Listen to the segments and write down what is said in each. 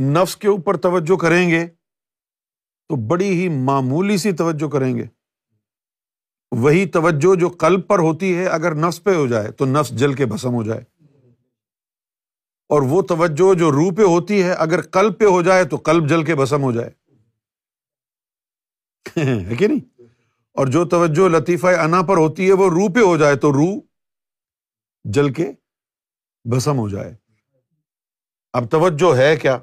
نفس کے اوپر توجہ کریں گے تو بڑی ہی معمولی سی توجہ کریں گے۔ وہی توجہ جو قلب پر ہوتی ہے، اگر نفس پہ ہو جائے تو نفس جل کے بسم ہو جائے۔ اور وہ توجہ جو روح پہ ہوتی ہے، اگر قلب پہ ہو جائے تو قلب جل کے بسم ہو جائے۔ ہے کہ نہیں؟ اور جو توجہ لطیفہ انا پر ہوتی ہے، وہ روح پہ ہو جائے تو روح جل کے بسم ہو جائے۔ اب توجہ ہے کیا؟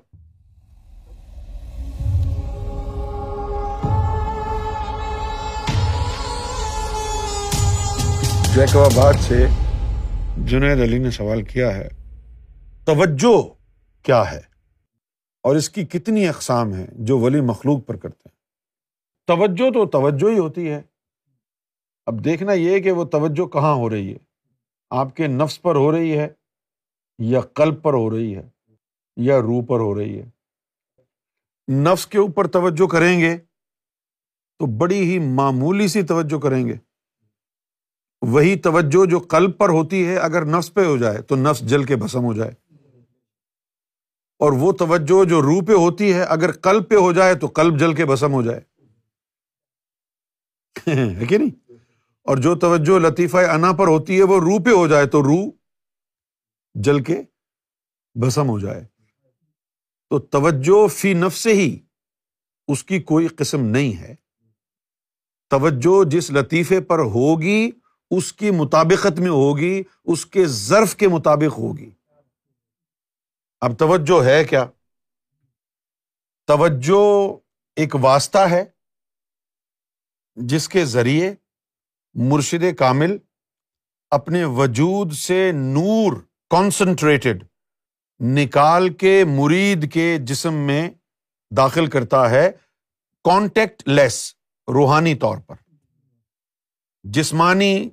جیکواباد سے جنید علی نے سوال کیا ہے۔ توجہ کیا ہے؟ اور اس کی کتنی اقسام ہیں جو ولی مخلوق پر کرتے ہیں؟ توجہ تو توجہ ہی ہوتی ہے۔ اب دیکھنا یہ کہ وہ توجہ کہاں ہو رہی ہے؟ آپ کے نفس پر ہو رہی ہے یا قلب پر ہو رہی ہے یا روح پر ہو رہی ہے؟ نفس کے اوپر توجہ کریں گے تو بڑی ہی معمولی سی توجہ کریں گے۔ وہی توجہ جو قلب پر ہوتی ہے، اگر نفس پہ ہو جائے تو نفس جل کے بسم ہو جائے۔ اور وہ توجہ جو روح پہ ہوتی ہے، اگر قلب پہ ہو جائے تو قلب جل کے بسم ہو جائے۔ ہے کہ نہیں؟ اور جو توجہ لطیفہ انا پر ہوتی ہے، وہ روح پہ ہو جائے تو روح جل کے بسم ہو جائے۔ تو توجہ فی نف سے ہی اس کی کوئی قسم نہیں ہے۔ توجہ جس لطیفے پر ہوگی اس کی مطابقت میں ہوگی، اس کے ضرف کے مطابق ہوگی۔ اب توجہ ہے کیا؟ توجہ ایک واسطہ ہے جس کے ذریعے مرشد کامل اپنے وجود سے نور کانسنٹریٹڈ نکال کے مرید کے جسم میں داخل کرتا ہے کانٹیکٹ لیس روحانی طور پر۔ جسمانی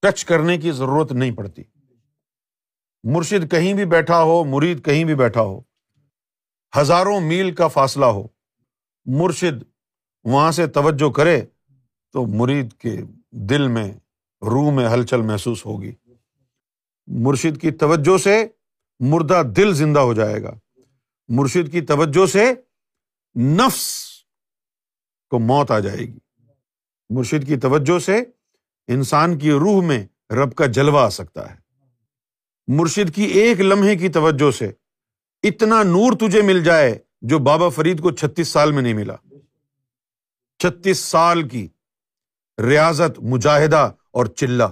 ٹچ کرنے کی ضرورت نہیں پڑتی۔ مرشد کہیں بھی بیٹھا ہو، مرید کہیں بھی بیٹھا ہو، ہزاروں میل کا فاصلہ ہو، مرشد وہاں سے توجہ کرے تو مرید کے دل میں، روح میں ہلچل محسوس ہوگی۔ مرشد کی توجہ سے مردہ دل زندہ ہو جائے گا۔ مرشد کی توجہ سے نفس کو موت آ جائے گی۔ مرشد کی توجہ سے انسان کی روح میں رب کا جلوہ آ سکتا ہے۔ مرشد کی ایک لمحے کی توجہ سے اتنا نور تجھے مل جائے جو بابا فرید کو چھتیس سال میں نہیں ملا۔ چھتیس سال کی ریاضت، مجاہدہ اور چلہ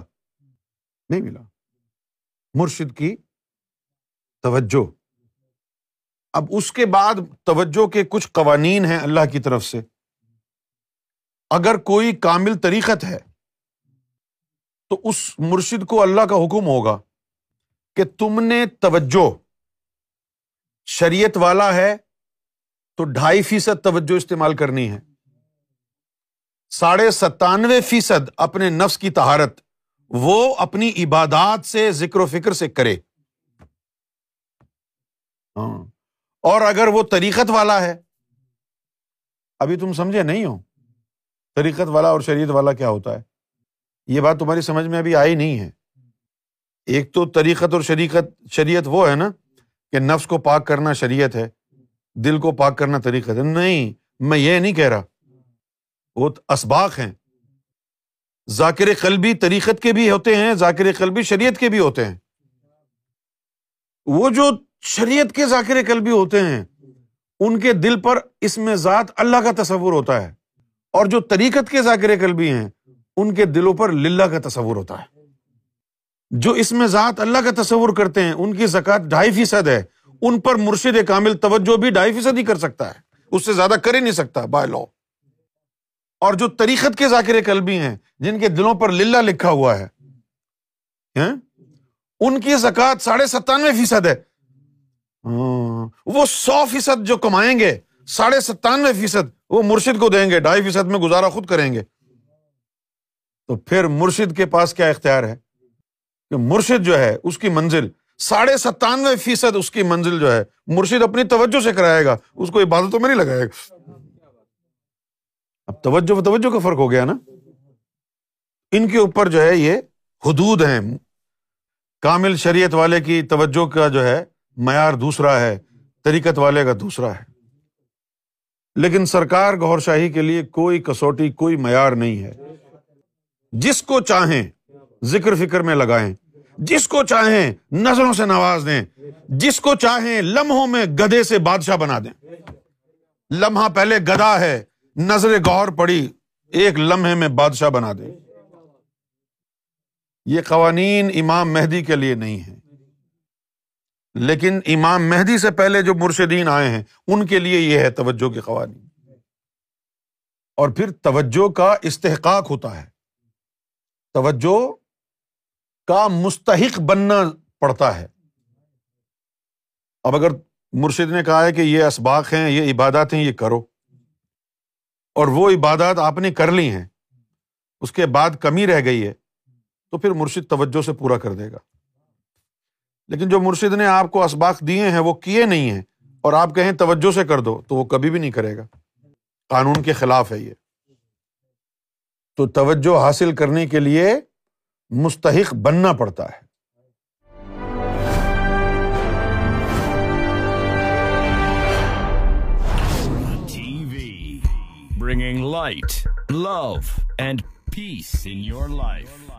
نہیں ملا۔ مرشد کی توجہ۔ اب اس کے بعد توجہ کے کچھ قوانین ہیں اللہ کی طرف سے۔ اگر کوئی کامل طریقت ہے تو اس مرشد کو اللہ کا حکم ہوگا کہ تم نے توجہ، شریعت والا ہے تو ڈھائی فیصد توجہ استعمال کرنی ہے۔ ساڑھے ستانوے فیصد اپنے نفس کی تہارت وہ اپنی عبادات سے، ذکر و فکر سے کرے۔ ہاں۔ اور اگر وہ طریقت والا ہے، ابھی تم سمجھے نہیں ہو۔ طریقت والا اور شریعت والا کیا ہوتا ہے؟ یہ بات تمہاری سمجھ میں ابھی آئی نہیں ہے۔ ایک تو طریقت اور شریقت شریعت وہ ہے نا کہ نفس کو پاک کرنا شریعت ہے، دل کو پاک کرنا طریقت ہے۔ نہیں، میں یہ نہیں کہہ رہا۔ وہ اسباق ہیں۔ ذاکر قلبی طریقت کے بھی ہوتے ہیں، ذاکر قلبی شریعت کے بھی ہوتے ہیں۔ وہ جو شریعت کے ذاکر قلبی ہوتے ہیں، ان کے دل پر اس میں ذات اللہ کا تصور ہوتا ہے۔ اور جو طریقت کے ذاکر قلبی ہیں ان کے دلوں پر للہ کا تصور ہوتا ہے۔ جو اس میں ذات اللہ کا تصور کرتے ہیں، ان کی زکات ڈھائی فیصد ہے۔ ان پر مرشد کامل توجہ بھی ڈھائی فیصد ہی کر سکتا ہے۔ اس سے زیادہ کر ہی نہیں سکتا بائی لو اور جو طریقت کے ذاکر قلبی ہیں، جن کے دلوں پر للہ لکھا ہوا ہے ہاں؟ ان کی زکات ساڑھے ستانوے فیصد ہے۔ ہاں، وہ سو فیصد جو کمائیں گے، ساڑھے ستانوے فیصد وہ مرشد کو دیں گے، ڈھائی فیصد میں گزارا خود کریں گے۔ تو پھر مرشد کے پاس کیا اختیار ہے؟ کہ مرشد جو ہے، اس کی منزل، ساڑھے ستانوے فیصد اس کی منزل جو ہے، مرشد اپنی توجہ سے کرائے گا، اس کو عبادتوں میں نہیں لگائے گا۔ اب توجہ توجہ کا فرق ہو گیا نا؟ ان کے اوپر جو ہے، یہ حدود ہیں۔ کامل شریعت والے کی توجہ کا جو ہے، معیار دوسرا ہے، طریقت والے کا دوسرا ہے۔ لیکن سرکار گور شاہی کے لیے کوئی کسوٹی، کوئی معیار نہیں ہے۔ جس کو چاہیں ذکر فکر میں لگائیں، جس کو چاہیں نظروں سے نواز دیں، جس کو چاہیں لمحوں میں گدے سے بادشاہ بنا دیں۔ لمحہ پہلے گدا ہے، نظر گور پڑی، ایک لمحے میں بادشاہ بنا دیں۔ یہ قوانین امام مہدی کے لیے نہیں ہے لیکن امام مہدی سے پہلے جو مرشدین آئے ہیں، ان کے لیے یہ ہے توجہ کے قوانین۔ اور پھر توجہ کا استحقاق ہوتا ہے۔ توجہ کا مستحق بننا پڑتا ہے۔ اب اگر مرشد نے کہا ہے کہ یہ اسباق ہیں، یہ عبادات ہیں، یہ کرو۔ اور وہ عبادات آپ نے کر لی ہیں، اس کے بعد کمی رہ گئی ہے، تو پھر مرشد توجہ سے پورا کر دے گا۔ لیکن جو مرشد نے آپ کو اسباق دیے ہیں، وہ کیے نہیں ہیں۔ اور آپ کہیں توجہ سے کر دو، تو وہ کبھی بھی نہیں کرے گا۔ قانون کے خلاف ہے یہ۔ تو توجہ حاصل کرنے کے لیے مستحق بننا پڑتا ہے۔ Bringing light love and peace in your life